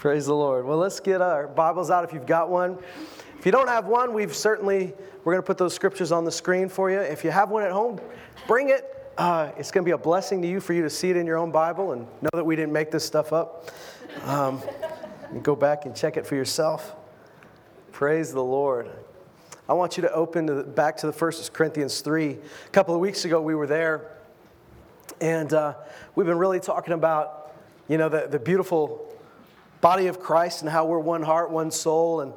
Praise the Lord. Well, let's get our Bibles out if you've got one. If you don't have one, we've certainly, we're going to put those scriptures on the screen for you. If you have one at home, bring it. Uh, it's going to be a blessing to you for you to see it in your own Bible and know that we didn't make this stuff up. Um, go back and check it for yourself. Praise the Lord. I want you to open to the, back to the First Corinthians 3. A couple of weeks ago, we were there, and uh, we've been really talking about, you know, the, the beautiful body of Christ and how we're one heart, one soul, and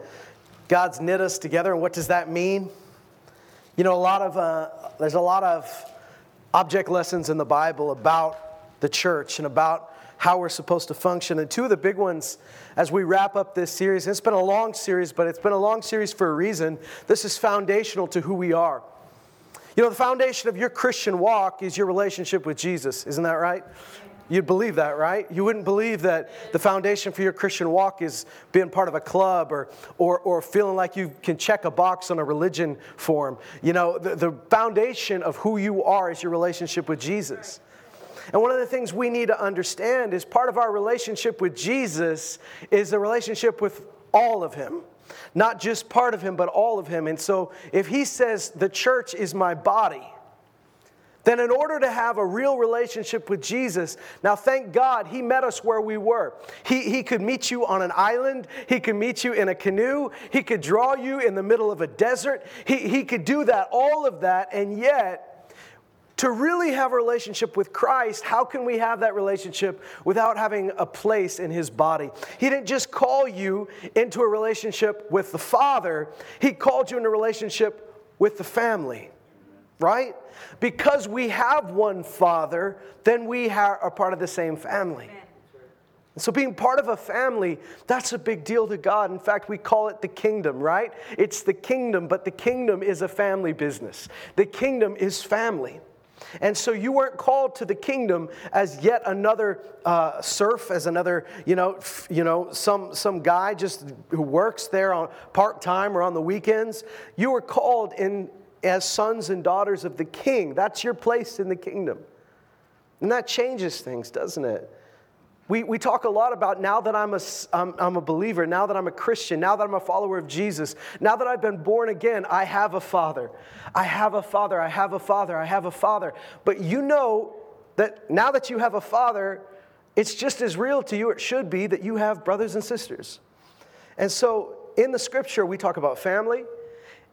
God's knit us together. And what does that mean? You know, a lot of uh, there's a lot of object lessons in the Bible about the church and about how we're supposed to function. And two of the big ones as we wrap up this series, it's been a long series, but it's been a long series for a reason. This is foundational to who we are. You know, the foundation of your Christian walk is your relationship with Jesus. Isn't that right? You'd believe that, right? You wouldn't believe that the foundation for your Christian walk is being part of a club or, or, or feeling like you can check a box on a religion form. You know, the, the foundation of who you are is your relationship with Jesus. And one of the things we need to understand is part of our relationship with Jesus is the relationship with all of Him. Not just part of Him, but all of Him. And so if He says, the church is my body, then in order to have a real relationship with Jesus, now thank God he met us where we were. He, he could meet you on an island, he could meet you in a canoe, he could draw you in the middle of a desert, he, he could do that, all of that, and yet, to really have a relationship with Christ, how can we have that relationship without having a place in His body? He didn't just call you into a relationship with the Father, He called you in a relationship with the family right? Because we have one Father, then we are part of the same family. So, being part of a family, that's a big deal to God. In fact, we call it the kingdom, right? It's the kingdom, but the kingdom is a family business. The kingdom is family. And so you weren't called to the kingdom as yet another uh, serf, as another, you know, f- you know, some some guy just who works there on part time or on the weekends. You were called in as sons and daughters of the king. That's your place in the kingdom. And that changes things, doesn't it? We, we talk a lot about now that I'm a, I'm, I'm a believer, now that I'm a Christian, now that I'm a follower of Jesus, now that I've been born again, I have a father. I have a father, I have a father, I have a father. But you know that now that you have a father, it's just as real to you, it should be, that you have brothers and sisters. And so in the scripture, we talk about family,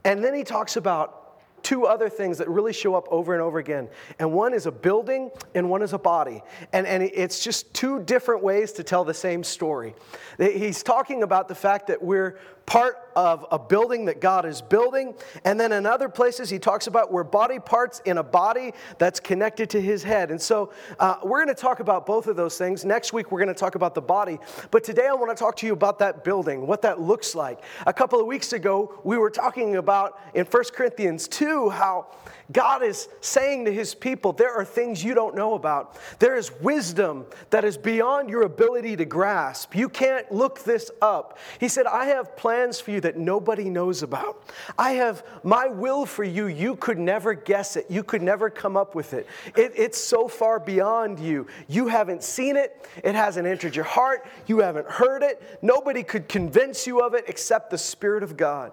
and then he talks about two other things that really show up over and over again. And one is a building and one is a body. And, and it's just two different ways to tell the same story. He's talking about the fact that we're part of a building that God is building. And then in other places, he talks about we're body parts in a body that's connected to his head. And so uh, we're going to talk about both of those things. Next week, we're going to talk about the body. But today, I want to talk to you about that building, what that looks like. A couple of weeks ago, we were talking about in 1 Corinthians 2 how God is saying to his people, there are things you don't know about. There is wisdom that is beyond your ability to grasp. You can't look this up. He said, I have plans for you that nobody knows about. I have my will for you. You could never guess it, you could never come up with it. it it's so far beyond you. You haven't seen it, it hasn't entered your heart, you haven't heard it. Nobody could convince you of it except the Spirit of God.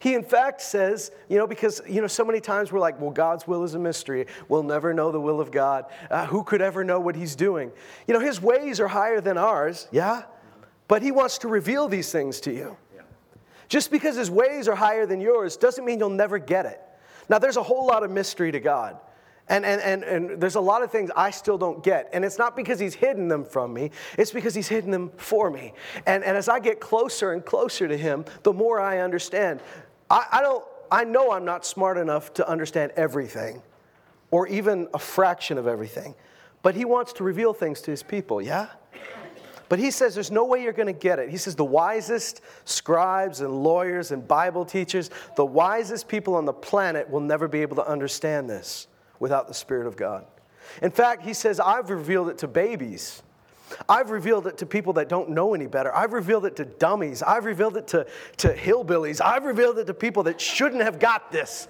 He, in fact, says, you know, because, you know, so many times we're like, well, God's will is a mystery. We'll never know the will of God. Uh, who could ever know what He's doing? You know, His ways are higher than ours, yeah? But He wants to reveal these things to you. Just because His ways are higher than yours doesn't mean you'll never get it. Now, there's a whole lot of mystery to God. And, and, and, and there's a lot of things I still don't get. And it's not because he's hidden them from me, it's because he's hidden them for me. And, and as I get closer and closer to him, the more I understand. I, I, don't, I know I'm not smart enough to understand everything or even a fraction of everything, but he wants to reveal things to his people, yeah? But he says there's no way you're going to get it. He says the wisest scribes and lawyers and Bible teachers, the wisest people on the planet will never be able to understand this without the Spirit of God. In fact, he says, I've revealed it to babies. I've revealed it to people that don't know any better. I've revealed it to dummies. I've revealed it to, to hillbillies. I've revealed it to people that shouldn't have got this.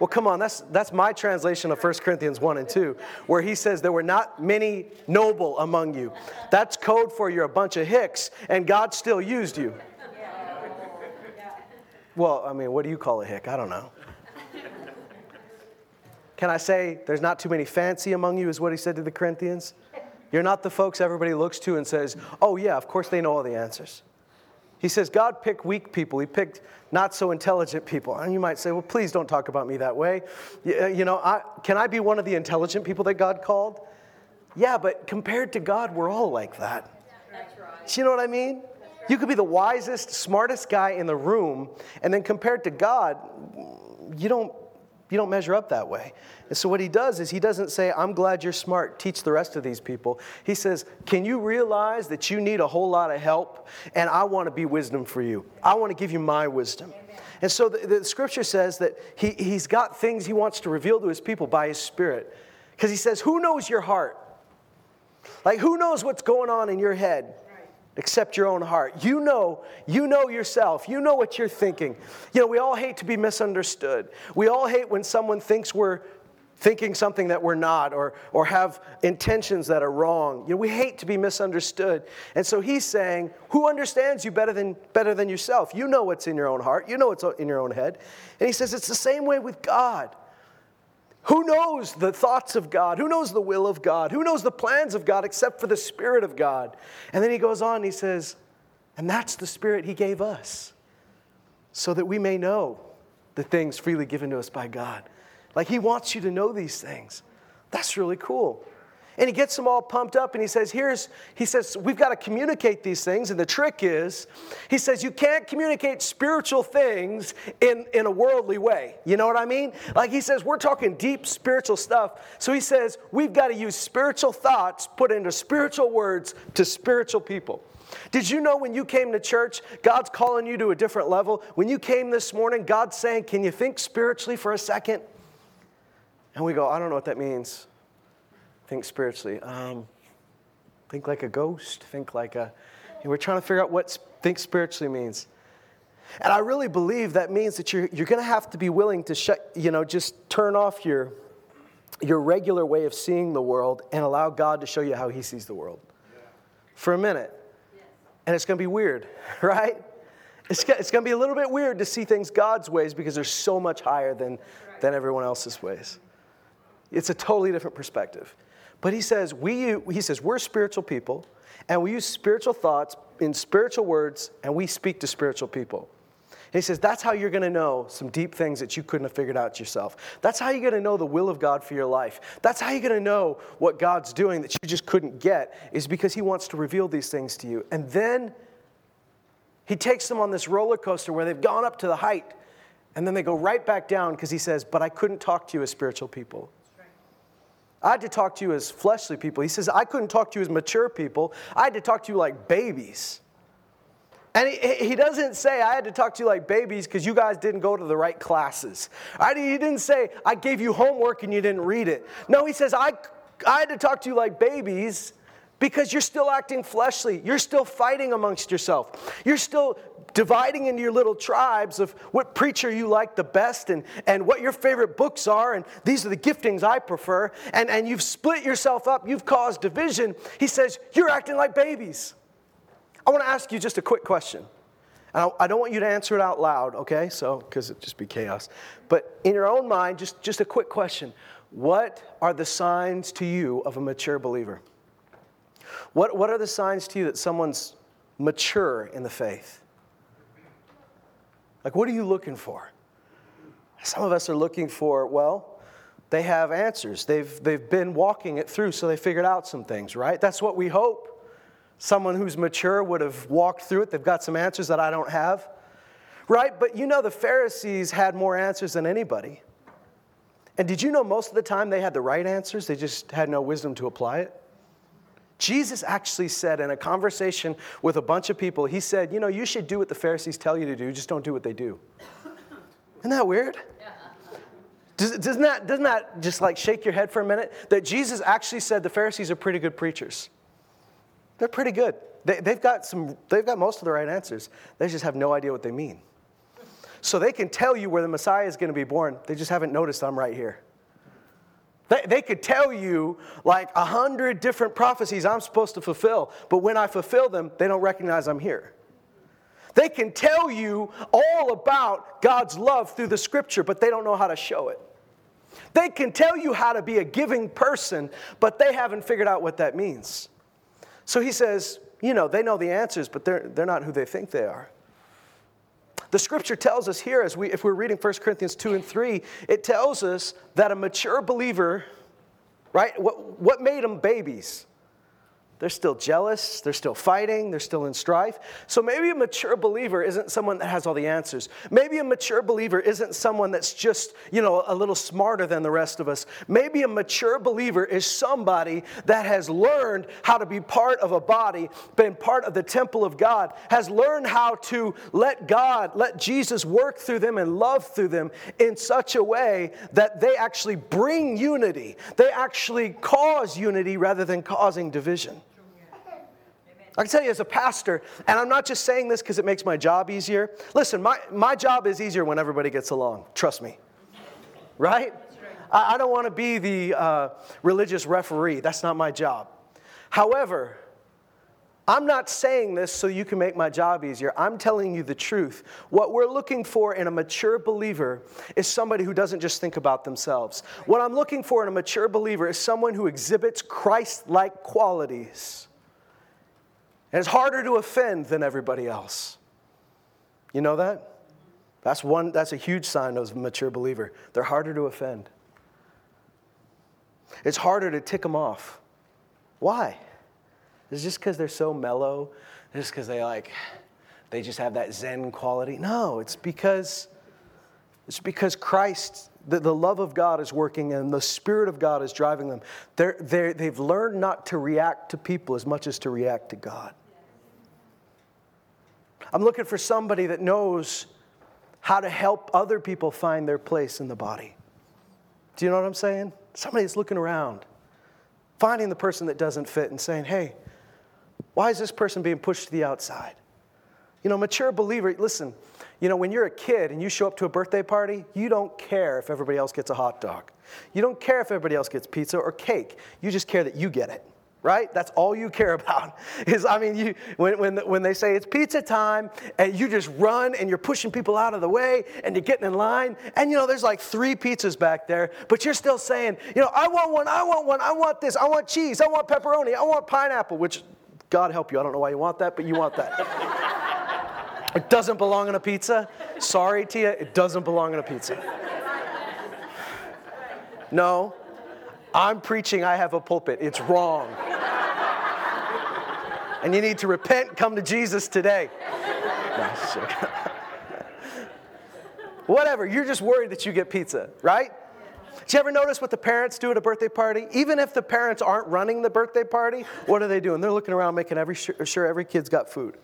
Well, come on, that's, that's my translation of 1 Corinthians 1 and 2, where he says there were not many noble among you. That's code for you're a bunch of hicks, and God still used you. Well, I mean, what do you call a hick? I don't know. Can I say there's not too many fancy among you, is what he said to the Corinthians? You're not the folks everybody looks to and says, oh, yeah, of course they know all the answers. He says, God picked weak people. He picked not so intelligent people. And you might say, well, please don't talk about me that way. You, uh, know, I, can I be one of the intelligent people that God called? Yeah, but compared to God, we're all like that. Right. You know what I mean? You could be the wisest, smartest guy in the room, and then compared to God, you don't you don't measure up that way. And so, what he does is he doesn't say, I'm glad you're smart, teach the rest of these people. He says, Can you realize that you need a whole lot of help? And I want to be wisdom for you. I want to give you my wisdom. Amen. And so, the, the, scripture says that he, he's got things he wants to reveal to his people by his spirit. Because he says, Who knows your heart? Like, who knows what's going on in your head? Except your own heart. You know, you know yourself. You know what you're thinking. You know, we all hate to be misunderstood. We all hate when someone thinks we're thinking something that we're not or, or have intentions that are wrong. You know, we hate to be misunderstood. And so he's saying, who understands you better than, better than yourself? You know what's in your own heart. You know what's in your own head. And he says, it's the same way with God. Who knows the thoughts of God? Who knows the will of God? Who knows the plans of God except for the Spirit of God? And then he goes on, he says, and that's the Spirit he gave us so that we may know the things freely given to us by God. Like he wants you to know these things. That's really cool and he gets them all pumped up and he says here's he says we've got to communicate these things and the trick is he says you can't communicate spiritual things in in a worldly way you know what i mean like he says we're talking deep spiritual stuff so he says we've got to use spiritual thoughts put into spiritual words to spiritual people did you know when you came to church, God's calling you to a different level? When you came this morning, God's saying, Can you think spiritually for a second? And we go, I don't know what that means. Think spiritually. Um, think like a ghost. Think like a. we're trying to figure out what think spiritually means. And I really believe that means that you're, you're going to have to be willing to shut, you know, just turn off your, your regular way of seeing the world and allow God to show you how He sees the world for a minute. And it's going to be weird, right? It's, it's going to be a little bit weird to see things God's ways because they're so much higher than, than everyone else's ways. It's a totally different perspective. But he says, we, he says, we're spiritual people, and we use spiritual thoughts in spiritual words, and we speak to spiritual people. He says, that's how you're going to know some deep things that you couldn't have figured out yourself. That's how you're going to know the will of God for your life. That's how you're going to know what God's doing that you just couldn't get, is because he wants to reveal these things to you. And then he takes them on this roller coaster where they've gone up to the height, and then they go right back down because he says, But I couldn't talk to you as spiritual people. I had to talk to you as fleshly people. He says, I couldn't talk to you as mature people. I had to talk to you like babies. And he, he doesn't say, I had to talk to you like babies because you guys didn't go to the right classes. I, he didn't say, I gave you homework and you didn't read it. No, he says, I, I had to talk to you like babies because you're still acting fleshly. You're still fighting amongst yourself. You're still dividing into your little tribes of what preacher you like the best and, and what your favorite books are, and these are the giftings I prefer, and, and you've split yourself up, you've caused division. He says, You're acting like babies. I want to ask you just a quick question. And I, I don't want you to answer it out loud, okay? So, because it'd just be chaos. But in your own mind, just, just a quick question. What are the signs to you of a mature believer? What, what are the signs to you that someone's mature in the faith? Like, what are you looking for? Some of us are looking for, well, they have answers. They've, they've been walking it through, so they figured out some things, right? That's what we hope. Someone who's mature would have walked through it. They've got some answers that I don't have, right? But you know, the Pharisees had more answers than anybody. And did you know most of the time they had the right answers? They just had no wisdom to apply it? Jesus actually said in a conversation with a bunch of people, he said, You know, you should do what the Pharisees tell you to do, just don't do what they do. Isn't that weird? Does, doesn't, that, doesn't that just like shake your head for a minute? That Jesus actually said the Pharisees are pretty good preachers. They're pretty good. They, they've, got some, they've got most of the right answers. They just have no idea what they mean. So they can tell you where the Messiah is going to be born. They just haven't noticed I'm right here. They, they could tell you like a hundred different prophecies I'm supposed to fulfill, but when I fulfill them, they don't recognize I'm here. They can tell you all about God's love through the scripture, but they don't know how to show it. They can tell you how to be a giving person, but they haven't figured out what that means. So he says, you know, they know the answers, but they're, they're not who they think they are. The scripture tells us here, as we, if we're reading 1 Corinthians 2 and 3, it tells us that a mature believer, right, what, what made them babies? They're still jealous, they're still fighting, they're still in strife. So maybe a mature believer isn't someone that has all the answers. Maybe a mature believer isn't someone that's just, you know, a little smarter than the rest of us. Maybe a mature believer is somebody that has learned how to be part of a body, been part of the temple of God, has learned how to let God, let Jesus work through them and love through them in such a way that they actually bring unity. They actually cause unity rather than causing division. I can tell you as a pastor, and I'm not just saying this because it makes my job easier. Listen, my, my job is easier when everybody gets along. Trust me. Right? I, I don't want to be the uh, religious referee. That's not my job. However, I'm not saying this so you can make my job easier. I'm telling you the truth. What we're looking for in a mature believer is somebody who doesn't just think about themselves. What I'm looking for in a mature believer is someone who exhibits Christ like qualities and it's harder to offend than everybody else. You know that? That's one that's a huge sign of a mature believer. They're harder to offend. It's harder to tick them off. Why? Is it just because they're so mellow? Just because they like they just have that zen quality? No, it's because it's because Christ the, the love of God is working and the Spirit of God is driving them. They're, they're, they've learned not to react to people as much as to react to God. I'm looking for somebody that knows how to help other people find their place in the body. Do you know what I'm saying? Somebody that's looking around, finding the person that doesn't fit and saying, hey, why is this person being pushed to the outside? You know, mature believer, listen, you know, when you're a kid and you show up to a birthday party, you don't care if everybody else gets a hot dog. You don't care if everybody else gets pizza or cake. You just care that you get it, right? That's all you care about. Is, I mean, you, when, when, when they say it's pizza time and you just run and you're pushing people out of the way and you're getting in line, and you know, there's like three pizzas back there, but you're still saying, you know, I want one, I want one, I want this, I want cheese, I want pepperoni, I want pineapple, which God help you, I don't know why you want that, but you want that. It doesn't belong in a pizza. Sorry, Tia, it doesn't belong in a pizza. No, I'm preaching, I have a pulpit. It's wrong. And you need to repent, come to Jesus today. Whatever, you're just worried that you get pizza, right? Did you ever notice what the parents do at a birthday party? Even if the parents aren't running the birthday party, what are they doing? They're looking around making every sure every kid's got food.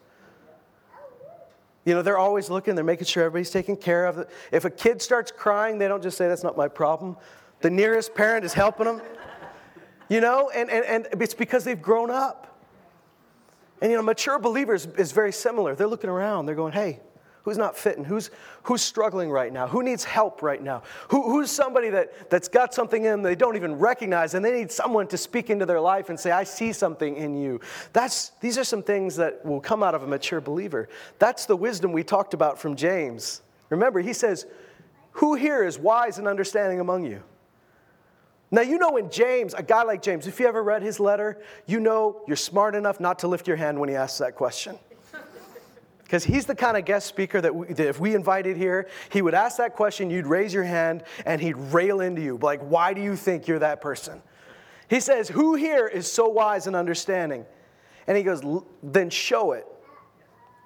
You know, they're always looking, they're making sure everybody's taken care of. If a kid starts crying, they don't just say, That's not my problem. The nearest parent is helping them. You know, and, and, and it's because they've grown up. And, you know, mature believers is very similar. They're looking around, they're going, Hey, Who's not fitting? Who's, who's struggling right now? Who needs help right now? Who, who's somebody that, that's got something in them they don't even recognize and they need someone to speak into their life and say, I see something in you? That's, these are some things that will come out of a mature believer. That's the wisdom we talked about from James. Remember, he says, Who here is wise and understanding among you? Now, you know, in James, a guy like James, if you ever read his letter, you know you're smart enough not to lift your hand when he asks that question. Because he's the kind of guest speaker that, we, that, if we invited here, he would ask that question, you'd raise your hand, and he'd rail into you. Like, why do you think you're that person? He says, Who here is so wise and understanding? And he goes, Then show it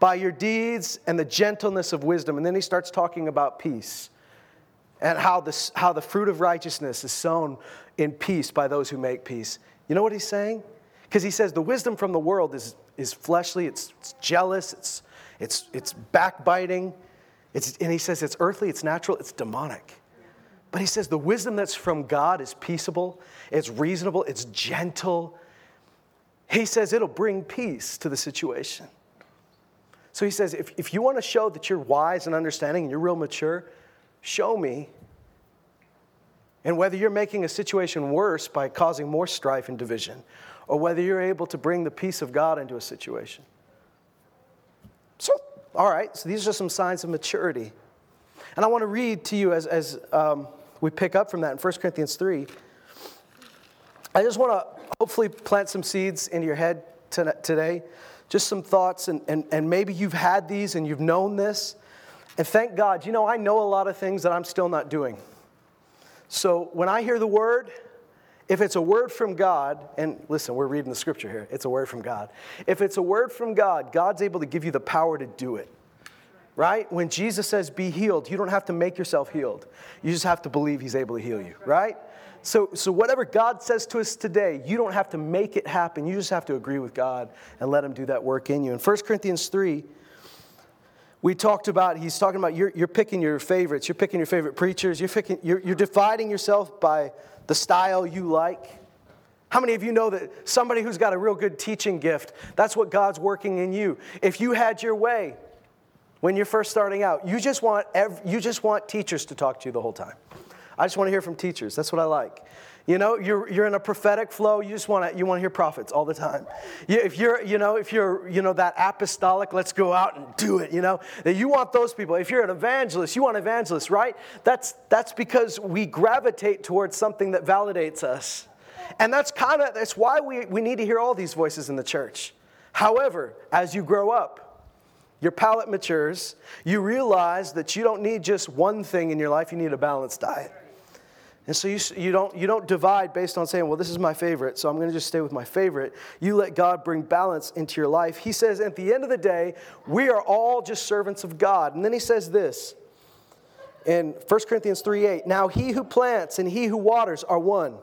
by your deeds and the gentleness of wisdom. And then he starts talking about peace and how, this, how the fruit of righteousness is sown in peace by those who make peace. You know what he's saying? Because he says the wisdom from the world is, is fleshly, it's, it's jealous, it's it's, it's backbiting. It's, and he says it's earthly, it's natural, it's demonic. But he says the wisdom that's from God is peaceable, it's reasonable, it's gentle. He says it'll bring peace to the situation. So he says, if, if you want to show that you're wise and understanding and you're real mature, show me. And whether you're making a situation worse by causing more strife and division, or whether you're able to bring the peace of God into a situation. So, all right, so these are some signs of maturity. And I want to read to you as, as um, we pick up from that in 1 Corinthians 3. I just want to hopefully plant some seeds into your head today. Just some thoughts, and, and, and maybe you've had these and you've known this. And thank God, you know, I know a lot of things that I'm still not doing. So when I hear the word, if it's a word from God, and listen, we're reading the scripture here, it's a word from God. If it's a word from God, God's able to give you the power to do it. Right? When Jesus says be healed, you don't have to make yourself healed. You just have to believe he's able to heal you, right? So, so whatever God says to us today, you don't have to make it happen. You just have to agree with God and let him do that work in you. In 1 Corinthians 3, we talked about, he's talking about you're, you're picking your favorites, you're picking your favorite preachers, you're, picking, you're, you're dividing yourself by the style you like. How many of you know that somebody who's got a real good teaching gift, that's what God's working in you? If you had your way when you're first starting out, you just want, you just want teachers to talk to you the whole time. I just want to hear from teachers. That's what I like. You know, you're, you're in a prophetic flow. You just want to you want to hear prophets all the time. You, if you're you know if you're you know that apostolic, let's go out and do it. You know you want those people. If you're an evangelist, you want evangelists, right? That's that's because we gravitate towards something that validates us, and that's kind of that's why we we need to hear all these voices in the church. However, as you grow up, your palate matures. You realize that you don't need just one thing in your life. You need a balanced diet. And so you, you, don't, you don't divide based on saying, well, this is my favorite, so I'm going to just stay with my favorite. You let God bring balance into your life. He says, at the end of the day, we are all just servants of God. And then he says this in 1 Corinthians 3 8 Now he who plants and he who waters are one,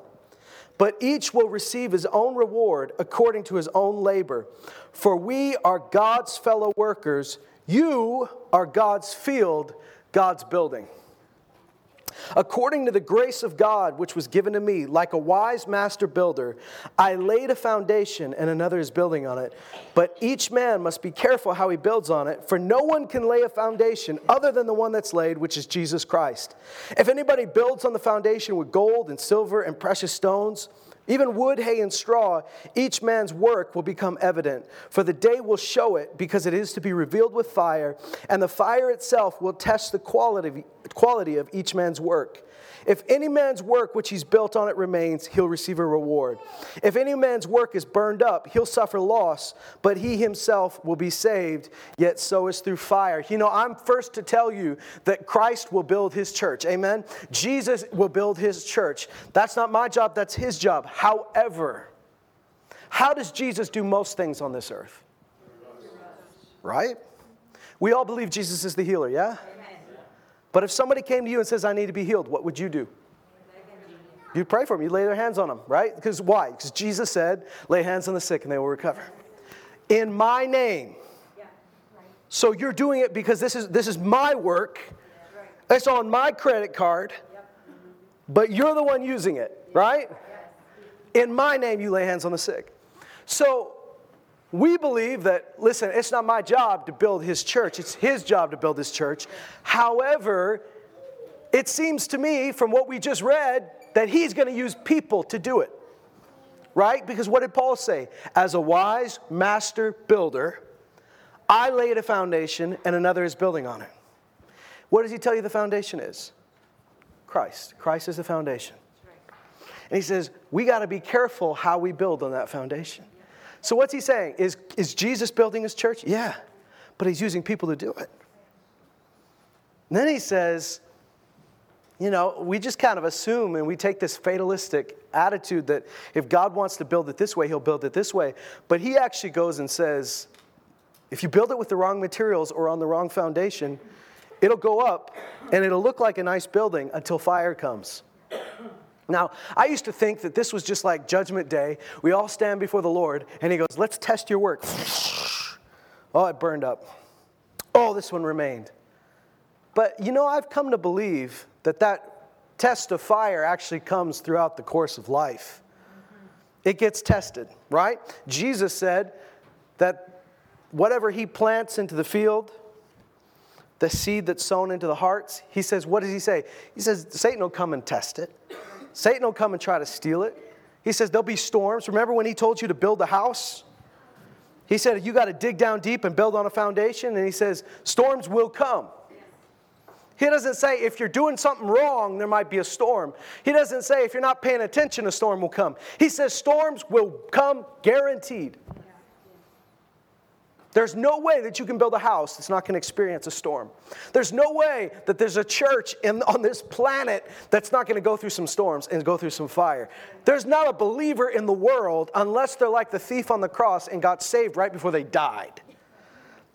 but each will receive his own reward according to his own labor. For we are God's fellow workers, you are God's field, God's building. According to the grace of God which was given to me, like a wise master builder, I laid a foundation and another is building on it. But each man must be careful how he builds on it, for no one can lay a foundation other than the one that's laid, which is Jesus Christ. If anybody builds on the foundation with gold and silver and precious stones, even wood, hay, and straw, each man's work will become evident, for the day will show it, because it is to be revealed with fire, and the fire itself will test the quality, quality of each man's work. If any man's work which he's built on it remains, he'll receive a reward. If any man's work is burned up, he'll suffer loss, but he himself will be saved, yet so is through fire. You know, I'm first to tell you that Christ will build his church. Amen. Jesus will build his church. That's not my job, that's his job. However, how does Jesus do most things on this earth? Right? We all believe Jesus is the healer, yeah? But if somebody came to you and says, I need to be healed, what would you do? You pray for them. You lay their hands on them, right? Because why? Because Jesus said, lay hands on the sick and they will recover. In my name. So you're doing it because this is, this is my work. It's on my credit card. But you're the one using it, right? In my name, you lay hands on the sick. So we believe that, listen, it's not my job to build his church, it's his job to build his church. However, it seems to me from what we just read that he's going to use people to do it. Right? Because what did Paul say? As a wise master builder, I laid a foundation and another is building on it. What does he tell you the foundation is? Christ. Christ is the foundation. And he says, we got to be careful how we build on that foundation. So, what's he saying? Is, is Jesus building his church? Yeah, but he's using people to do it. And then he says, you know, we just kind of assume and we take this fatalistic attitude that if God wants to build it this way, he'll build it this way. But he actually goes and says, if you build it with the wrong materials or on the wrong foundation, it'll go up and it'll look like a nice building until fire comes. Now, I used to think that this was just like Judgment Day. We all stand before the Lord, and He goes, Let's test your work. Oh, it burned up. Oh, this one remained. But you know, I've come to believe that that test of fire actually comes throughout the course of life. It gets tested, right? Jesus said that whatever he plants into the field, the seed that's sown into the hearts, he says, what does he say? He says, Satan will come and test it. Satan will come and try to steal it. He says, there'll be storms. Remember when he told you to build a house? He said, you got to dig down deep and build on a foundation. And he says, storms will come. He doesn't say if you're doing something wrong, there might be a storm. He doesn't say if you're not paying attention, a storm will come. He says storms will come guaranteed. There's no way that you can build a house that's not going to experience a storm. There's no way that there's a church in, on this planet that's not going to go through some storms and go through some fire. There's not a believer in the world unless they're like the thief on the cross and got saved right before they died.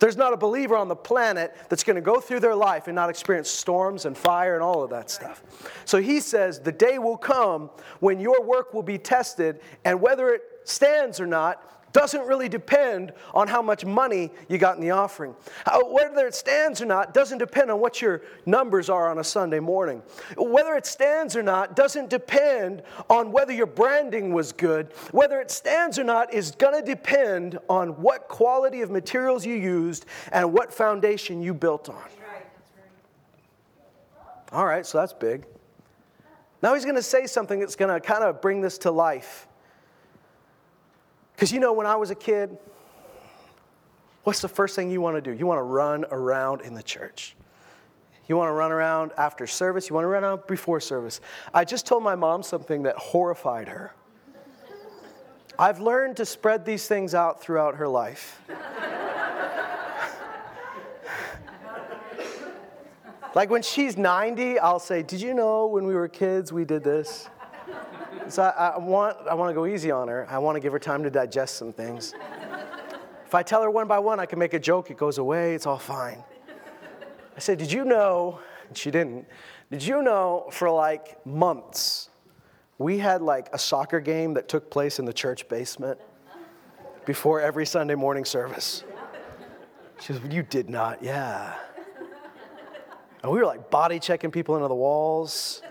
There's not a believer on the planet that's going to go through their life and not experience storms and fire and all of that stuff. So he says the day will come when your work will be tested, and whether it stands or not doesn't really depend on how much money you got in the offering. How, whether it stands or not doesn't depend on what your numbers are on a Sunday morning. Whether it stands or not doesn't depend on whether your branding was good. Whether it stands or not is going to depend on what quality of materials you used and what foundation you built on. All right, so that's big. Now he's going to say something that's going to kind of bring this to life. Because you know, when I was a kid, what's the first thing you want to do? You want to run around in the church. You want to run around after service. You want to run around before service. I just told my mom something that horrified her. I've learned to spread these things out throughout her life. like when she's 90, I'll say, Did you know when we were kids we did this? So I, I, want, I want to go easy on her. I want to give her time to digest some things. if I tell her one by one, I can make a joke, it goes away, it's all fine. I said, Did you know? And she didn't. Did you know for like months, we had like a soccer game that took place in the church basement before every Sunday morning service? She says, You did not, yeah. And we were like body checking people into the walls.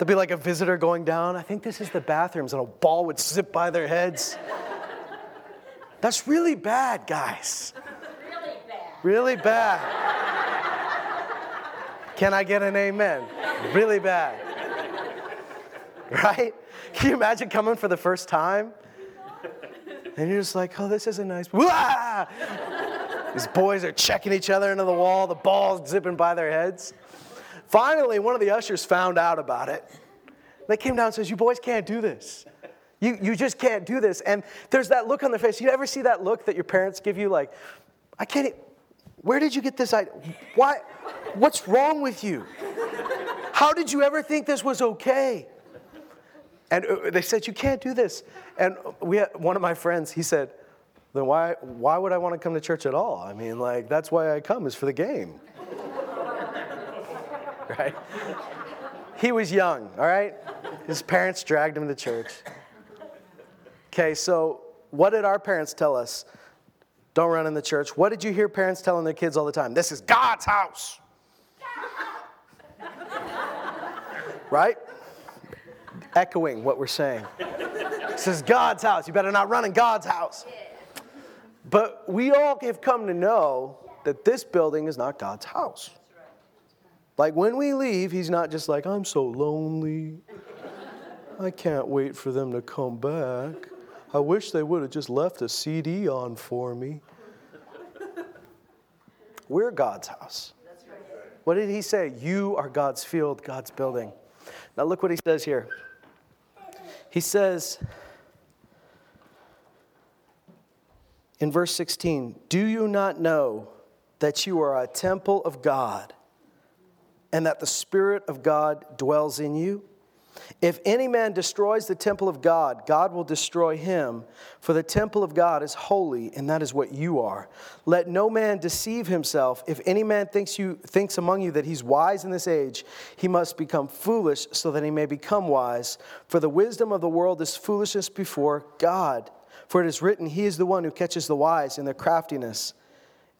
There'd be like a visitor going down. I think this is the bathrooms, and a ball would zip by their heads. That's really bad, guys. Really bad. Really bad. Can I get an amen? Really bad. Right? Can you imagine coming for the first time? And you're just like, oh, this is a nice. These boys are checking each other into the wall, the ball's zipping by their heads. Finally, one of the ushers found out about it. They came down and says, You boys can't do this. You, you just can't do this. And there's that look on their face. You ever see that look that your parents give you like, I can't, where did you get this idea? Why, what's wrong with you? How did you ever think this was okay? And uh, they said, You can't do this. And we had, one of my friends, he said, Then why, why would I want to come to church at all? I mean, like, that's why I come, is for the game right? He was young, all right? His parents dragged him to church. Okay, so what did our parents tell us? Don't run in the church. What did you hear parents telling their kids all the time? This is God's house. right? Echoing what we're saying. This is God's house. You better not run in God's house. But we all have come to know that this building is not God's house. Like when we leave, he's not just like, I'm so lonely. I can't wait for them to come back. I wish they would have just left a CD on for me. We're God's house. What did he say? You are God's field, God's building. Now look what he says here. He says in verse 16, Do you not know that you are a temple of God? And that the Spirit of God dwells in you? If any man destroys the temple of God, God will destroy him, for the temple of God is holy, and that is what you are. Let no man deceive himself. If any man thinks you thinks among you that he's wise in this age, he must become foolish so that he may become wise. For the wisdom of the world is foolishness before God. For it is written, He is the one who catches the wise in their craftiness.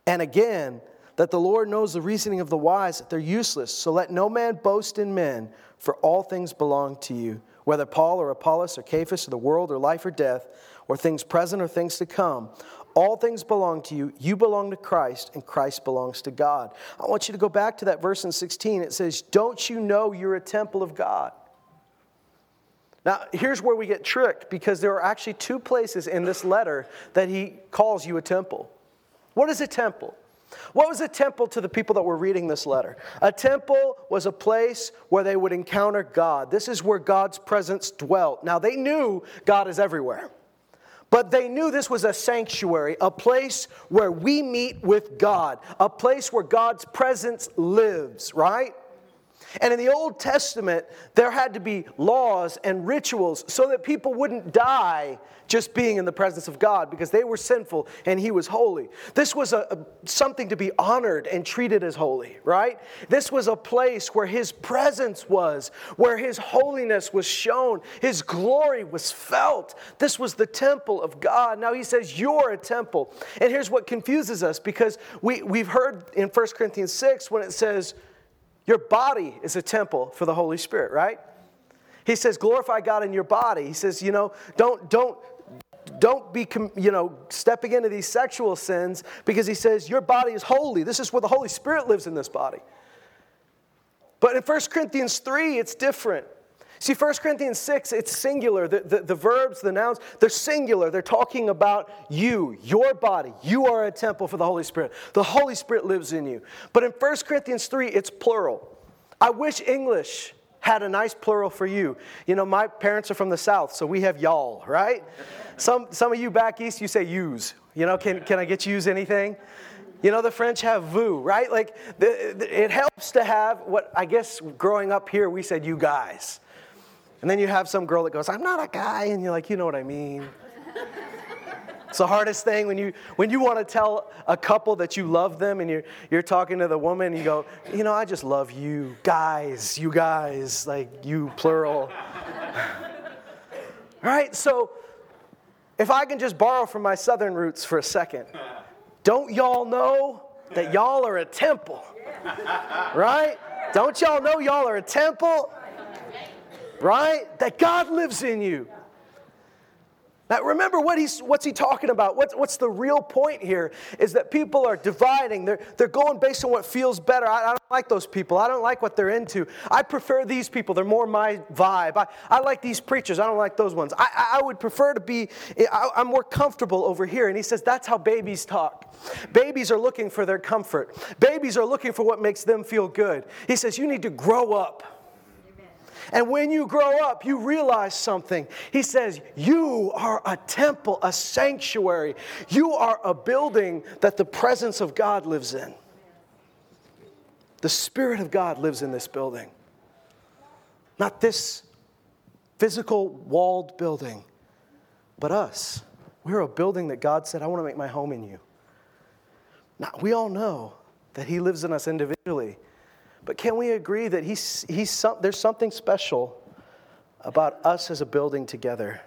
And again, that the Lord knows the reasoning of the wise, that they're useless. So let no man boast in men, for all things belong to you. Whether Paul or Apollos or Cephas or the world or life or death, or things present or things to come. All things belong to you. You belong to Christ, and Christ belongs to God. I want you to go back to that verse in 16. It says, Don't you know you're a temple of God? Now, here's where we get tricked because there are actually two places in this letter that he calls you a temple. What is a temple? What was a temple to the people that were reading this letter? A temple was a place where they would encounter God. This is where God's presence dwelt. Now, they knew God is everywhere, but they knew this was a sanctuary, a place where we meet with God, a place where God's presence lives, right? And in the Old Testament, there had to be laws and rituals so that people wouldn't die just being in the presence of God because they were sinful and He was holy. This was a, a, something to be honored and treated as holy, right? This was a place where His presence was, where His holiness was shown, His glory was felt. This was the temple of God. Now He says, You're a temple. And here's what confuses us because we, we've heard in 1 Corinthians 6 when it says, your body is a temple for the Holy Spirit, right? He says, glorify God in your body. He says, you know, don't, don't, don't be, you know, stepping into these sexual sins because he says your body is holy. This is where the Holy Spirit lives in this body. But in 1 Corinthians 3, it's different. See, 1 Corinthians 6, it's singular. The, the, the, verbs, the nouns, they're singular. They're talking about you, your body. You are a temple for the Holy Spirit. The Holy Spirit lives in you. But in 1 Corinthians 3, it's plural. I wish English had a nice plural for you. You know, my parents are from the South, so we have y'all, right? Some, some of you back east, you say use. You know, can, can I get you use anything? You know, the French have vous, right? Like, the, the, it helps to have what I guess growing up here, we said you guys. And then you have some girl that goes, I'm not a guy. And you're like, you know what I mean. It's the hardest thing when you when you want to tell a couple that you love them and you're you're talking to the woman and you go, you know, I just love you, guys, you guys, like you plural. right? So if I can just borrow from my southern roots for a second, don't y'all know that y'all are a temple? Right? Don't y'all know y'all are a temple? Right? That God lives in you. Now, remember what he's, what's he talking about? What's, what's the real point here is that people are dividing. They're, they're going based on what feels better. I, I don't like those people. I don't like what they're into. I prefer these people. They're more my vibe. I, I like these preachers. I don't like those ones. I, I would prefer to be, I, I'm more comfortable over here. And he says that's how babies talk. Babies are looking for their comfort, babies are looking for what makes them feel good. He says you need to grow up. And when you grow up, you realize something. He says, You are a temple, a sanctuary. You are a building that the presence of God lives in. The Spirit of God lives in this building. Not this physical walled building, but us. We're a building that God said, I want to make my home in you. Now, we all know that He lives in us individually. But can we agree that he's, he's some, there's something special about us as a building together?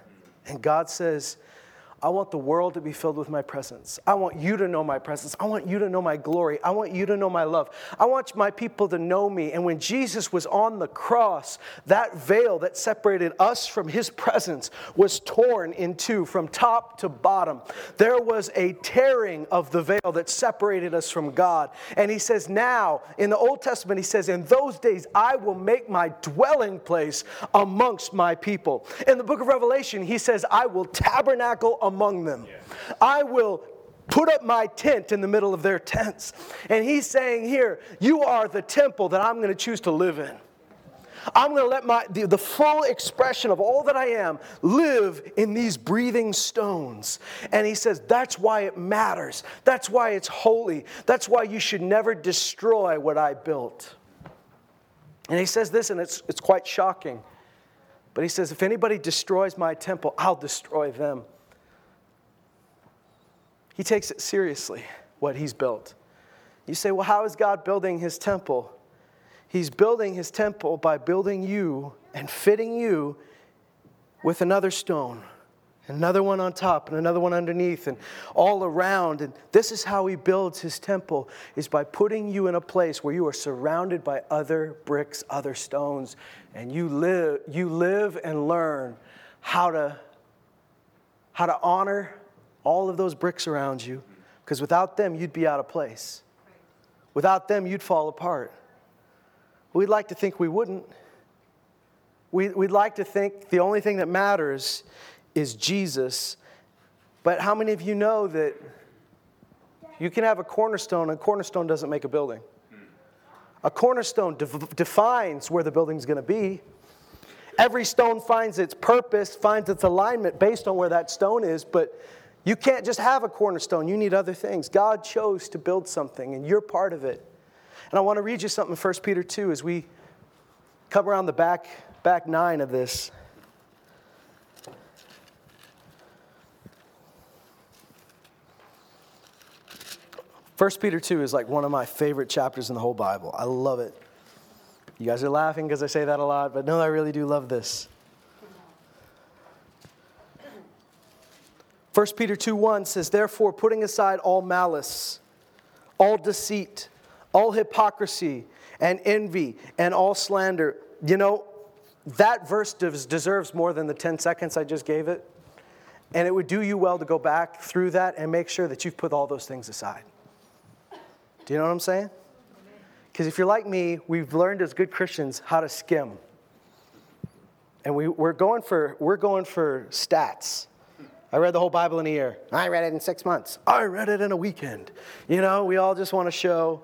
And God says, I want the world to be filled with my presence. I want you to know my presence. I want you to know my glory. I want you to know my love. I want my people to know me. And when Jesus was on the cross, that veil that separated us from his presence was torn in two from top to bottom. There was a tearing of the veil that separated us from God. And he says, Now, in the Old Testament, he says, In those days, I will make my dwelling place amongst my people. In the book of Revelation, he says, I will tabernacle among among them. I will put up my tent in the middle of their tents. And he's saying here, You are the temple that I'm going to choose to live in. I'm going to let my, the, the, full expression of all that I am live in these breathing stones. And he says, That's why it matters. That's why it's holy. That's why you should never destroy what I built. And he says this, and it's, it's quite shocking. But he says, If anybody destroys my temple, I'll destroy them. He takes it seriously, what he's built. You say, well, how is God building his temple? He's building his temple by building you and fitting you with another stone, another one on top, and another one underneath, and all around. And this is how he builds his temple, is by putting you in a place where you are surrounded by other bricks, other stones, and you live, you live and learn how to how to honor all of those bricks around you, because without them, you'd be out of place. Without them, you'd fall apart. We'd like to think we wouldn't. We, would like to think the only thing that matters is Jesus. But how many of you know that you can have a cornerstone, and a cornerstone doesn't make a building? A cornerstone de- defines where the building's going to be. Every stone finds its purpose, finds its alignment based on where that stone is, but you can't just have a cornerstone. You need other things. God chose to build something, and you're part of it. And I want to read you something in 1 Peter 2 as we come around the back, back nine of this. First Peter 2 is like one of my favorite chapters in the whole Bible. I love it. You guys are laughing because I say that a lot, but no, I really do love this. 1 Peter 2 1 says, Therefore, putting aside all malice, all deceit, all hypocrisy, and envy, and all slander. You know, that verse deserves more than the 10 seconds I just gave it. And it would do you well to go back through that and make sure that you've put all those things aside. Do you know what I'm saying? Because if you're like me, we've learned as good Christians how to skim. And we, we're, going for, we're going for stats. I read the whole Bible in a year. I read it in six months. I read it in a weekend. You know, we all just want to show.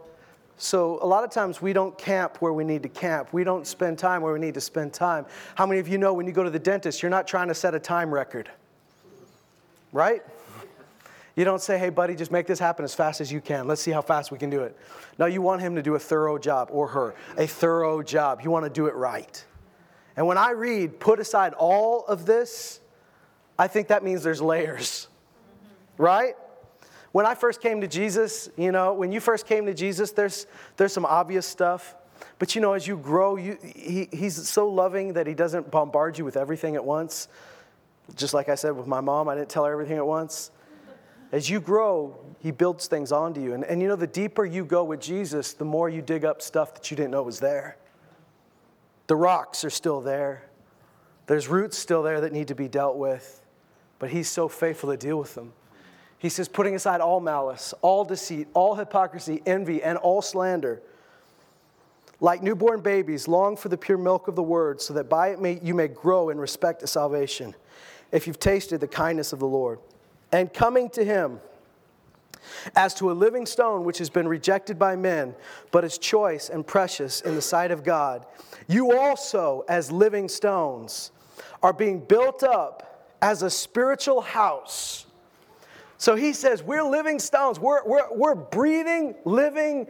So a lot of times we don't camp where we need to camp. We don't spend time where we need to spend time. How many of you know when you go to the dentist, you're not trying to set a time record? Right? You don't say, hey, buddy, just make this happen as fast as you can. Let's see how fast we can do it. No, you want him to do a thorough job, or her, a thorough job. You want to do it right. And when I read, put aside all of this, I think that means there's layers, right? When I first came to Jesus, you know, when you first came to Jesus, there's, there's some obvious stuff. But you know, as you grow, you, he, he's so loving that he doesn't bombard you with everything at once. Just like I said with my mom, I didn't tell her everything at once. As you grow, He builds things onto you. And, and you know, the deeper you go with Jesus, the more you dig up stuff that you didn't know was there. The rocks are still there, there's roots still there that need to be dealt with, but He's so faithful to deal with them. He says, putting aside all malice, all deceit, all hypocrisy, envy, and all slander. Like newborn babies, long for the pure milk of the word, so that by it may, you may grow in respect to salvation, if you've tasted the kindness of the Lord and coming to him as to a living stone which has been rejected by men, but is choice and precious in the sight of God, you also, as living stones, are being built up as a spiritual house. So he says, We're living stones. We're, we're, we're breathing, living,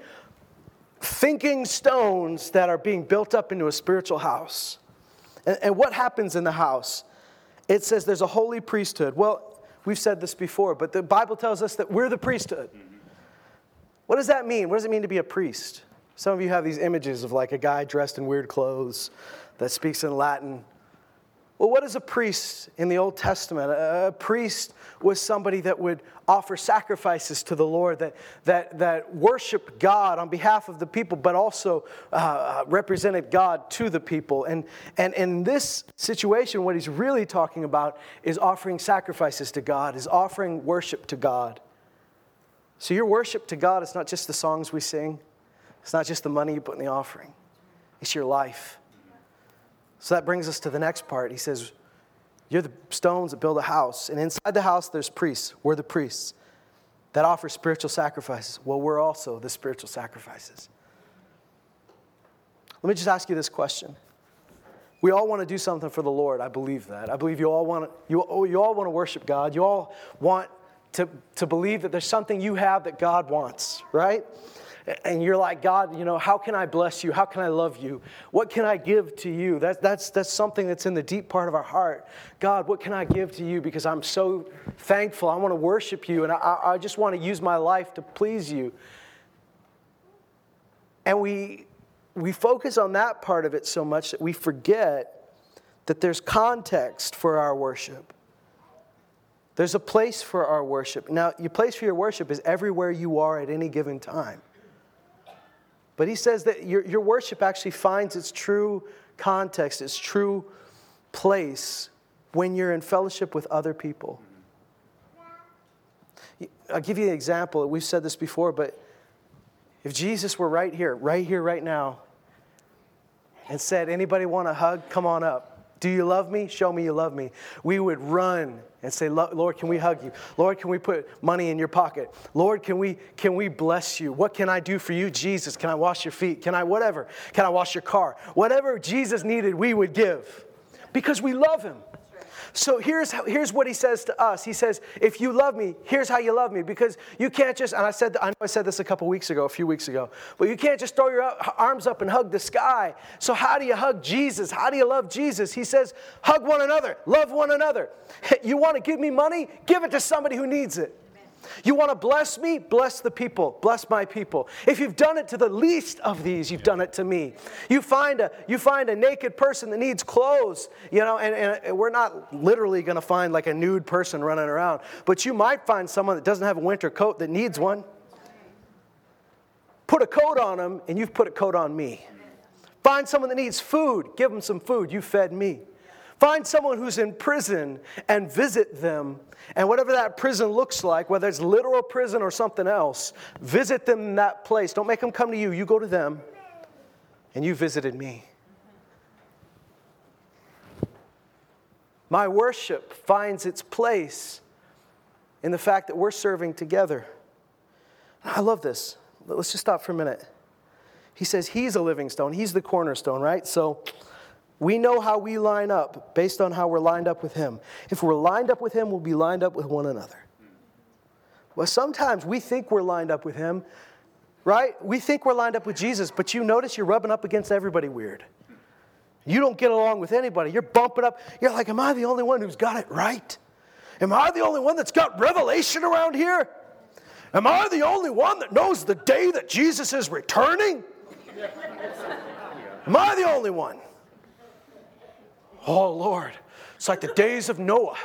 thinking stones that are being built up into a spiritual house. And, and what happens in the house? It says there's a holy priesthood. Well, We've said this before, but the Bible tells us that we're the priesthood. What does that mean? What does it mean to be a priest? Some of you have these images of like a guy dressed in weird clothes that speaks in Latin. Well, what is a priest in the Old Testament? A, priest was somebody that would offer sacrifices to the Lord, that, that, that worshiped God on behalf of the people, but also uh, uh, represented God to the people. And, and in this situation, what he's really talking about is offering sacrifices to God, is offering worship to God. So, your worship to God is not just the songs we sing, it's not just the money you put in the offering, it's your life. So that brings us to the next part. He says, You're the stones that build a house. And inside the house, there's priests. We're the priests that offer spiritual sacrifices. Well, we're also the spiritual sacrifices. Let me just ask you this question. We all want to do something for the Lord. I believe that. I believe you all want to, you, oh, you all want to worship God. You all want to, to believe that there's something you have that God wants, right? And you're like, God, you know, how can I bless you? How can I love you? What can I give to you? That, that's, that's something that's in the deep part of our heart. God, what can I give to you? Because I'm so thankful. I want to worship you, and I, I just want to use my life to please you. And we, we focus on that part of it so much that we forget that there's context for our worship. There's a place for our worship. Now, your place for your worship is everywhere you are at any given time. But he says that your, your worship actually finds its true context, its true place when you're in fellowship with other people. I'll give you an example. We've said this before, but if Jesus were right here, right here, right now, and said, Anybody want a hug? Come on up. Do you love me? Show me you love me. We would run and say, Lord, can we hug you? Lord, can we put money in your pocket? Lord, can we, can we bless you? What can I do for you, Jesus? Can I wash your feet? Can I, whatever? Can I wash your car? Whatever Jesus needed, we would give because we love him. So here's, how, here's what he says to us. He says, if you love me, here's how you love me. Because you can't just, and I said, I know I said this a couple weeks ago, a few weeks ago, but you can't just throw your arms up and hug the sky. So how do you hug Jesus? How do you love Jesus? He says, hug one another, love one another. You want to give me money? Give it to somebody who needs it. You want to bless me? Bless the people. Bless my people. If you've done it to the least of these, you've done it to me. You find a, you find a naked person that needs clothes, you know, and, and we're not literally going to find like a nude person running around, but you might find someone that doesn't have a winter coat that needs one. Put a coat on them, and you've put a coat on me. Find someone that needs food, give them some food. You fed me. Find someone who's in prison and visit them. And whatever that prison looks like, whether it's literal prison or something else, visit them in that place. Don't make them come to you. You go to them. And you visited me. My worship finds its place in the fact that we're serving together. I love this. Let's just stop for a minute. He says he's a living stone, he's the cornerstone, right? So we know how we line up based on how we're lined up with Him. If we're lined up with Him, we'll be lined up with one another. Well, sometimes we think we're lined up with Him, right? We think we're lined up with Jesus, but you notice you're rubbing up against everybody weird. You don't get along with anybody. You're bumping up. You're like, Am I the only one who's got it right? Am I the only one that's got revelation around here? Am I the only one that knows the day that Jesus is returning? Am I the only one? Oh, Lord, it's like the days of Noah.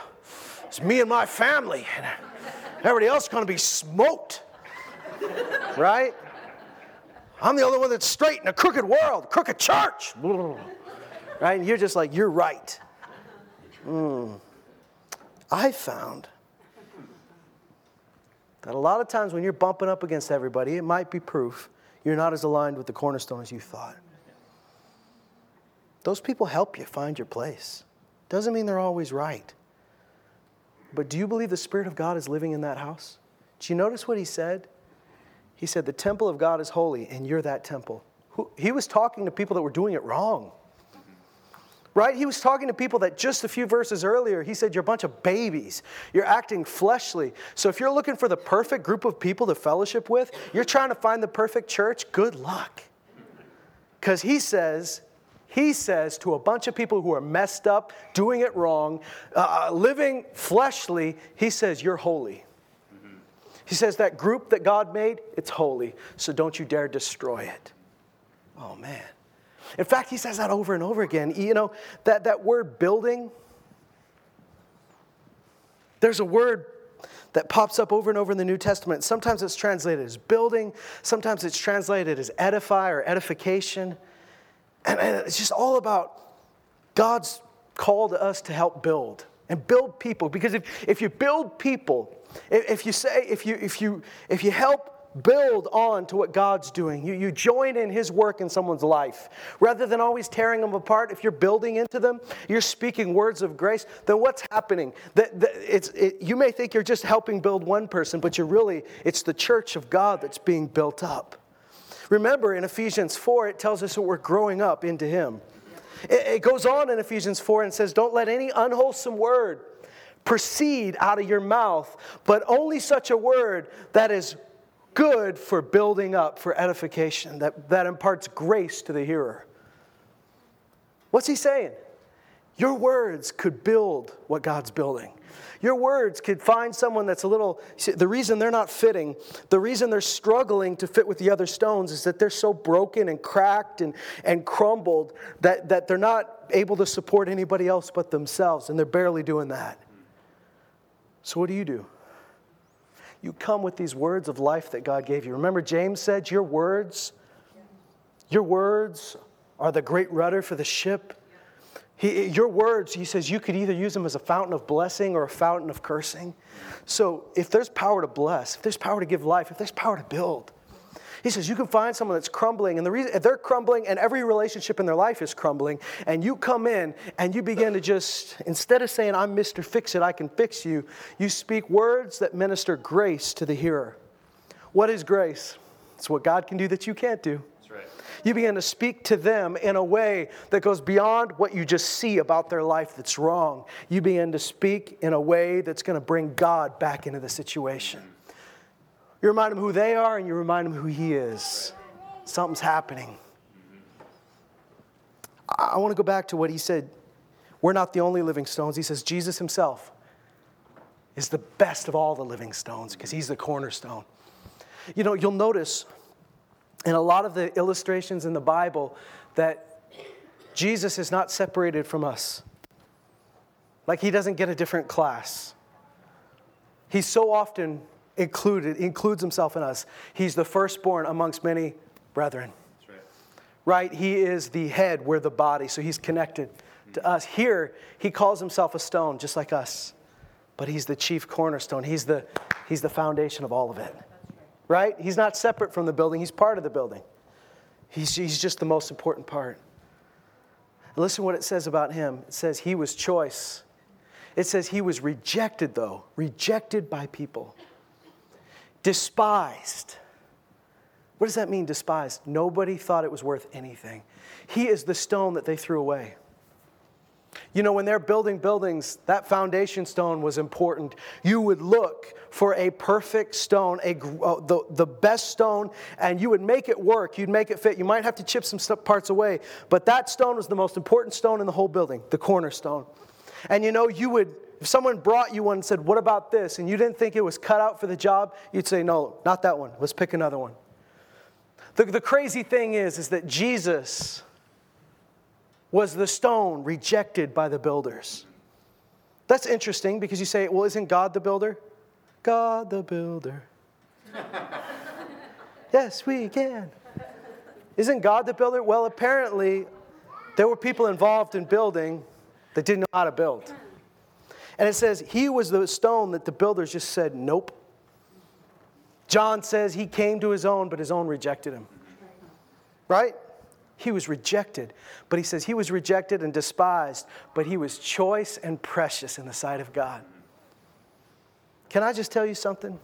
It's me and my family, and everybody else going to be smoked. Right? I'm the only one that's straight in a crooked world, crooked church. Right? And you're just like, you're right. Mm. I found that a lot of times when you're bumping up against everybody, it might be proof you're not as aligned with the cornerstone as you thought. Those people help you find your place. Doesn't mean they're always right. But do you believe the Spirit of God is living in that house? Do you notice what he said? He said, The temple of God is holy, and you're that temple. He was talking to people that were doing it wrong. Right? He was talking to people that just a few verses earlier, he said, You're a bunch of babies. You're acting fleshly. So if you're looking for the perfect group of people to fellowship with, you're trying to find the perfect church, good luck. Because he says, he says to a bunch of people who are messed up, doing it wrong, uh, uh, living fleshly, he says, You're holy. Mm-hmm. He says, That group that God made, it's holy, so don't you dare destroy it. Oh, man. In fact, he says that over and over again. You know, that, that word building, there's a word that pops up over and over in the New Testament. Sometimes it's translated as building, sometimes it's translated as edify or edification. And, and it's just all about God's call to us to help build and build people. Because if, if you build people, if, you say, if you, if you, if you help build on to what God's doing. You, you join in His work in someone's life. Rather than always tearing them apart, if you're building into them, you're speaking words of grace, then what's happening? That, that it's, it, you may think you're just helping build one person, but you're really, it's the church of God that's being built up. Remember, in Ephesians 4, it tells us that we're growing up into Him. It, goes on in Ephesians 4 and says, Don't let any unwholesome word proceed out of your mouth, but only such a word that is good for building up, for edification, that, that imparts grace to the hearer. What's he saying? Your words could build what God's building. Your words could find someone that's a little, the reason they're not fitting, the reason they're struggling to fit with the other stones is that they're so broken and cracked and, and crumbled that, that they're not able to support anybody else but themselves, and they're barely doing that. So, what do you do? You come with these words of life that God gave you. Remember, James said, Your words, your words are the great rudder for the ship. He, your words, he says, you could either use them as a fountain of blessing or a fountain of cursing. So if there's power to bless, if there's power to give life, if there's power to build, he says you can find someone that's crumbling, and the reason they're crumbling, and every relationship in their life is crumbling, and you come in and you begin to just, instead of saying, I'm Mr. Fix It, I can fix you, you speak words that minister grace to the hearer. What is grace? It's what God can do that you can't do. You begin to speak to them in a way that goes beyond what you just see about their life that's wrong. You begin to speak in a way that's going to bring God back into the situation. You remind them who they are and you remind them who He is. Something's happening. I want to go back to what He said. We're not the only living stones. He says Jesus Himself is the best of all the living stones because He's the cornerstone. You know, you'll notice in a lot of the illustrations in the Bible that Jesus is not separated from us. Like he doesn't get a different class. He's so often included, includes himself in us. He's the firstborn amongst many brethren. Right. right? He is the head, we're the body, so he's connected to mm-hmm. us. Here, he calls himself a stone, just like us. But he's the chief cornerstone. He's the, he's the foundation of all of it right? He's not separate from the building, he's part of the building. He's, he's just the most important part. Listen what it says about him. It says he was choice. It says he was rejected, though, rejected by people, despised. What does that mean, despised? Nobody thought it was worth anything. He is the stone that they threw away. You know, when they're building buildings, that foundation stone was important. You would look for a perfect stone, a, uh, the, the best stone, and you would make it work. You'd make it fit. You might have to chip some parts away, but that stone was the most important stone in the whole building, the cornerstone. And you know, you would, if someone brought you one and said, What about this? and you didn't think it was cut out for the job, you'd say, No, not that one. Let's pick another one. The, the crazy thing is, is that Jesus, was the stone rejected by the builders. That's interesting because you say, well, isn't God the builder? God the builder. yes, we can. Isn't God the builder? Well, apparently, there were people involved in building that didn't know how to build. And it says he was the stone that the builders just said, nope. John says he came to his own, but his own rejected him. Right? He was rejected. But he says he was rejected and despised, but he was choice and precious in the sight of God. Can I just tell you something?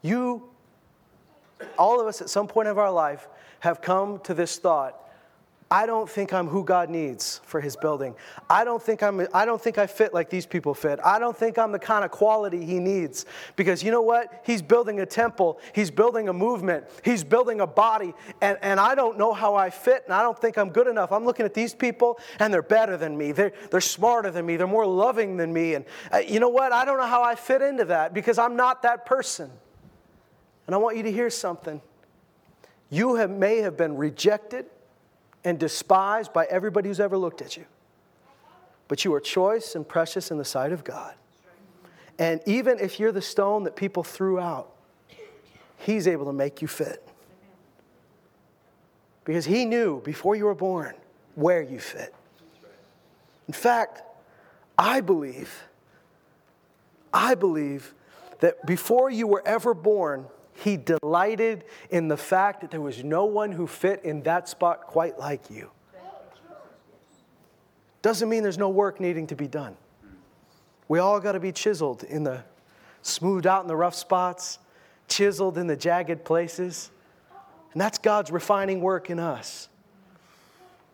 You, all of us at some point of our life, have come to this thought I don't think I'm who God needs for his building. I don't think I'm I don't think I fit like these people fit. I don't think I'm the kind of quality he needs because you know what? He's building a temple, he's building a movement, he's building a body and, and I don't know how I fit and I don't think I'm good enough. I'm looking at these people and they're better than me. They're, they're smarter than me. They're more loving than me and uh, you know what? I don't know how I fit into that because I'm not that person. And I want you to hear something. You have, may have been rejected and despised by everybody who's ever looked at you. But you are choice and precious in the sight of God. And even if you're the stone that people threw out, He's able to make you fit. Because He knew before you were born where you fit. In fact, I believe, I believe that before you were ever born, he delighted in the fact that there was no one who fit in that spot quite like you. Doesn't mean there's no work needing to be done. We all got to be chiseled in the smoothed out in the rough spots, chiseled in the jagged places. And that's God's refining work in us.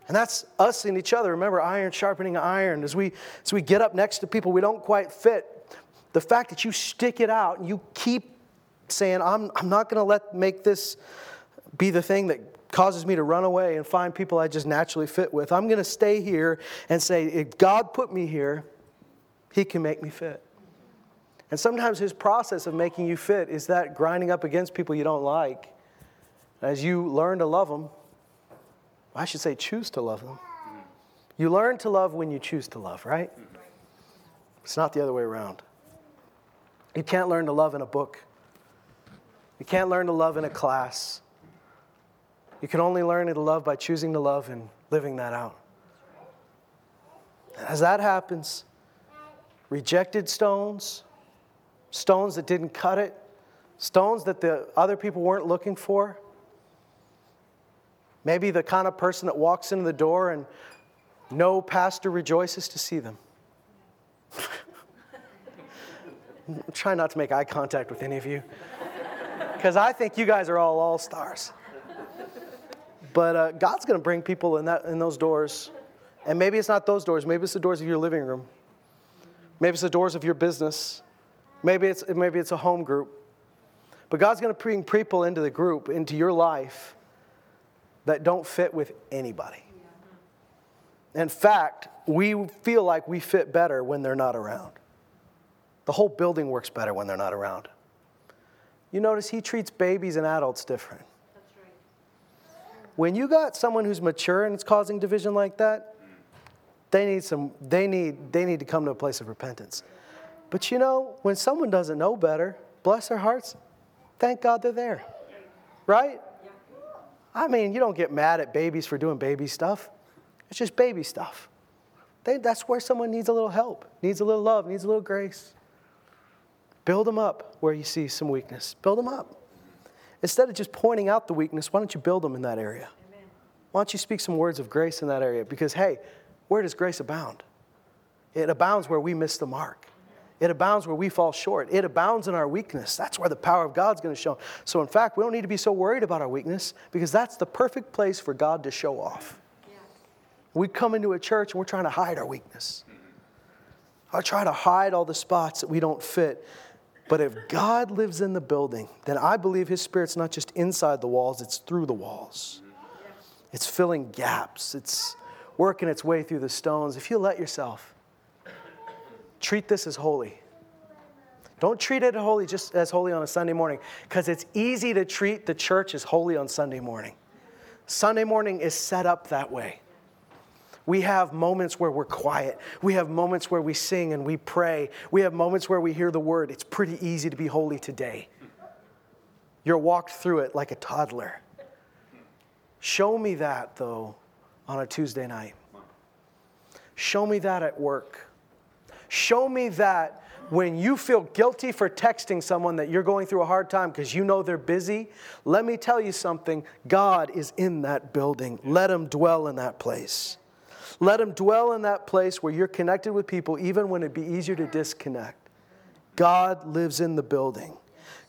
And that's us in each other. Remember, iron sharpening iron. As we, as we get up next to people we don't quite fit, the fact that you stick it out and you keep saying, I'm, I'm not going to let make this be the thing that causes me to run away and find people I just naturally fit with. I'm going to stay here and say, if God put me here, He can make me fit. And sometimes His process of making you fit is that grinding up against people you don't like. As you learn to love them, I should say, choose to love them. You learn to love when you choose to love, right? It's not the other way around. You can't learn to love in a book. You can't learn to love in a class. You can only learn to love by choosing to love and living that out. As that happens, rejected stones, stones that didn't cut it, stones that the other people weren't looking for. Maybe the kind of person that walks into the door and no pastor rejoices to see them. Try not to make eye contact with any of you because I think you guys are all all stars. But uh, God's going to bring people in, that, in those doors. And maybe it's not those doors, maybe it's the doors of your living room, maybe it's the doors of your business, maybe it's, maybe it's a home group. But God's going to bring people into the group, into your life, that don't fit with anybody. In fact, we feel like we fit better when they're not around. The whole building works better when they're not around. You notice he treats babies and adults different. When you got someone who's mature and it's causing division like that, they need some they need they need to come to a place of repentance. But you know, when someone doesn't know better, bless their hearts, thank God they're there. Right? I mean, you don't get mad at babies for doing baby stuff. It's just baby stuff. They, that's where someone needs a little help, needs a little love, needs a little grace. Build them up where you see some weakness. Build them up. Instead of just pointing out the weakness, why don't you build them in that area? Why don't you speak some words of grace in that area? Because, hey, where does grace abound? It abounds where we miss the mark. It abounds where we fall short. It abounds in our weakness. That's where the power of God's going to show. So, in fact, we don't need to be so worried about our weakness because that's the perfect place for God to show off. Yeah. We come into a church and we're trying to hide our weakness. I try to hide all the spots that we don't fit. But if God lives in the building, then I believe His Spirit's not just inside the walls, it's through the walls. It's filling gaps, it's working its way through the stones. If you let yourself, treat this as holy. Don't treat it holy just as holy on a Sunday morning, because it's easy to treat the church as holy on Sunday morning. Sunday morning is set up that way. We have moments where we're quiet. We have moments where we sing and we pray. We have moments where we hear the word. It's pretty easy to be holy today. You're walked through it like a toddler. Show me that, though, on a Tuesday night. Show me that at work. Show me that when you feel guilty for texting someone that you're going through a hard time because you know they're busy. Let me tell you something God is in that building. Let Him dwell in that place. Let Him dwell in that place where you're connected with people, even when it'd be easier to disconnect. God lives in the building.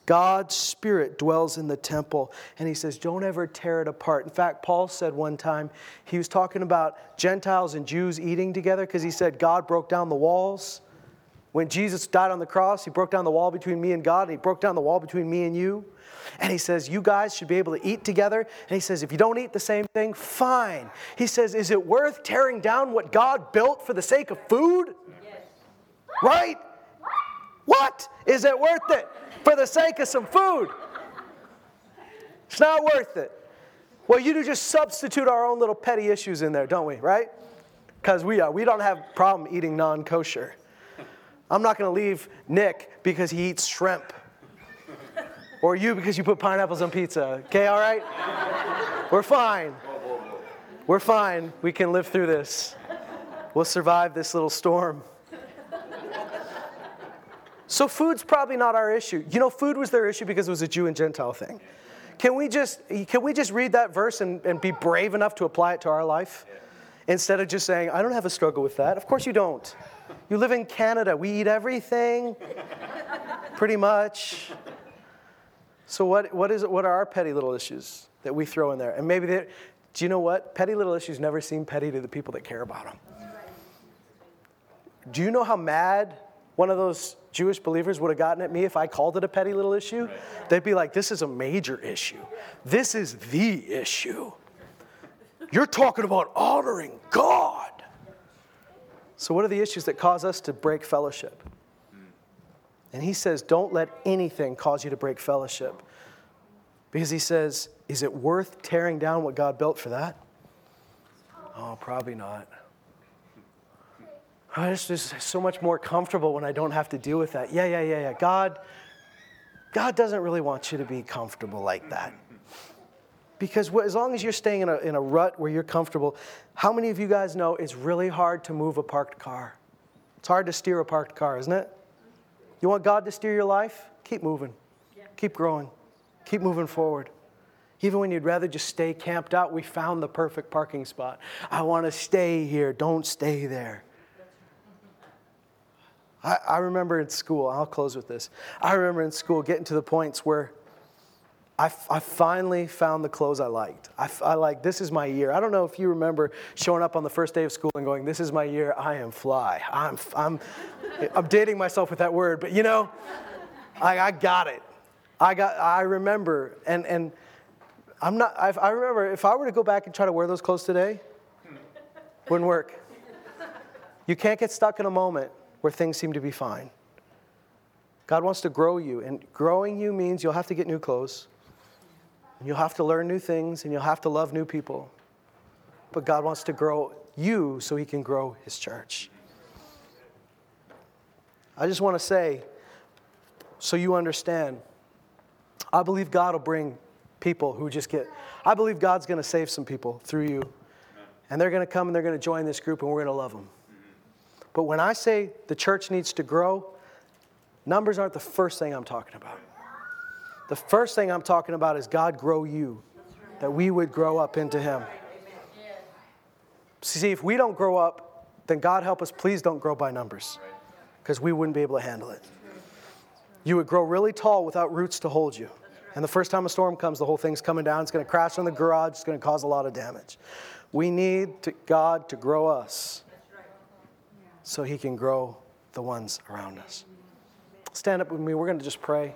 God's Spirit dwells in the temple. And he says, don't ever tear it apart. In fact, Paul said one time, he was talking about Gentiles and Jews eating together because he said God broke down the walls. When Jesus died on the cross, he broke down the wall between me and God, and he broke down the wall between me and you. And he says, You guys should be able to eat together. And he says, If you don't eat the same thing, fine. He says, Is it worth tearing down what God built for the sake of food? Yes. Right? What? Is it worth it for the sake of some food? It's not worth it. Well, you do just substitute our own little petty issues in there, don't we? Right? Because we are. We don't have problem eating non-kosher. I'm not going to leave Nick because he eats shrimp. Or you because you put pineapples on pizza. Okay, all right? We're fine. We're fine. We can live through this. We'll survive this little storm. So, food's probably not our issue. You know, food was their issue because it was a Jew and Gentile thing. Can we just, can we just read that verse and, and be brave enough to apply it to our life? Instead of just saying, I don't have a struggle with that. Of course you don't. You live in Canada. We eat everything, pretty much. So, what, what, is it, what are our petty little issues that we throw in there? And maybe, they, do you know what? Petty little issues never seem petty to the people that care about them. Do you know how mad one of those Jewish believers would have gotten at me if I called it a petty little issue? They'd be like, this is a major issue. This is the issue. You're talking about honoring God. So, what are the issues that cause us to break fellowship? And he says, Don't let anything cause you to break fellowship. Because he says, Is it worth tearing down what God built for that? Oh, probably not. Oh, it's just so much more comfortable when I don't have to deal with that. Yeah, yeah, yeah, yeah. God, God doesn't really want you to be comfortable like that. Because as long as you're staying in a, in a rut where you're comfortable, how many of you guys know it's really hard to move a parked car? It's hard to steer a parked car, isn't it? You want God to steer your life? Keep moving. Keep growing. Keep moving forward. Even when you'd rather just stay camped out, we found the perfect parking spot. I want to stay here. Don't stay there. I, I remember in school, I'll close with this. I remember in school getting to the points where I, I finally found the clothes I liked. I, I like, this is my year. I don't know if you remember showing up on the first day of school and going, this is my year, I am fly. I'm, I'm, I'm dating myself with that word, but you know, I, I got it. I got, I remember, and, and I'm not, I, I remember if I were to go back and try to wear those clothes today, wouldn't work. You can't get stuck in a moment where things seem to be fine. God wants to grow you, and growing you means you'll have to get new clothes, and you'll have to learn new things, and you'll have to love new people. But God wants to grow you so He can grow His church. I just want to say, so you understand, I believe God will bring people who just get, I believe God's going to save some people through you. And they're going to come and they're going to join this group, and we're going to love them. But when I say the church needs to grow, numbers aren't the first thing I'm talking about. The first thing I'm talking about is God grow you, that we would grow up into Him. See, if we don't grow up, then God help us, please don't grow by numbers, because we wouldn't be able to handle it. You would grow really tall without roots to hold you. And the first time a storm comes, the whole thing's coming down. It's going to crash on the garage. It's going to cause a lot of damage. We need to, God to grow us so He can grow the ones around us. Stand up with me. We're going to just pray.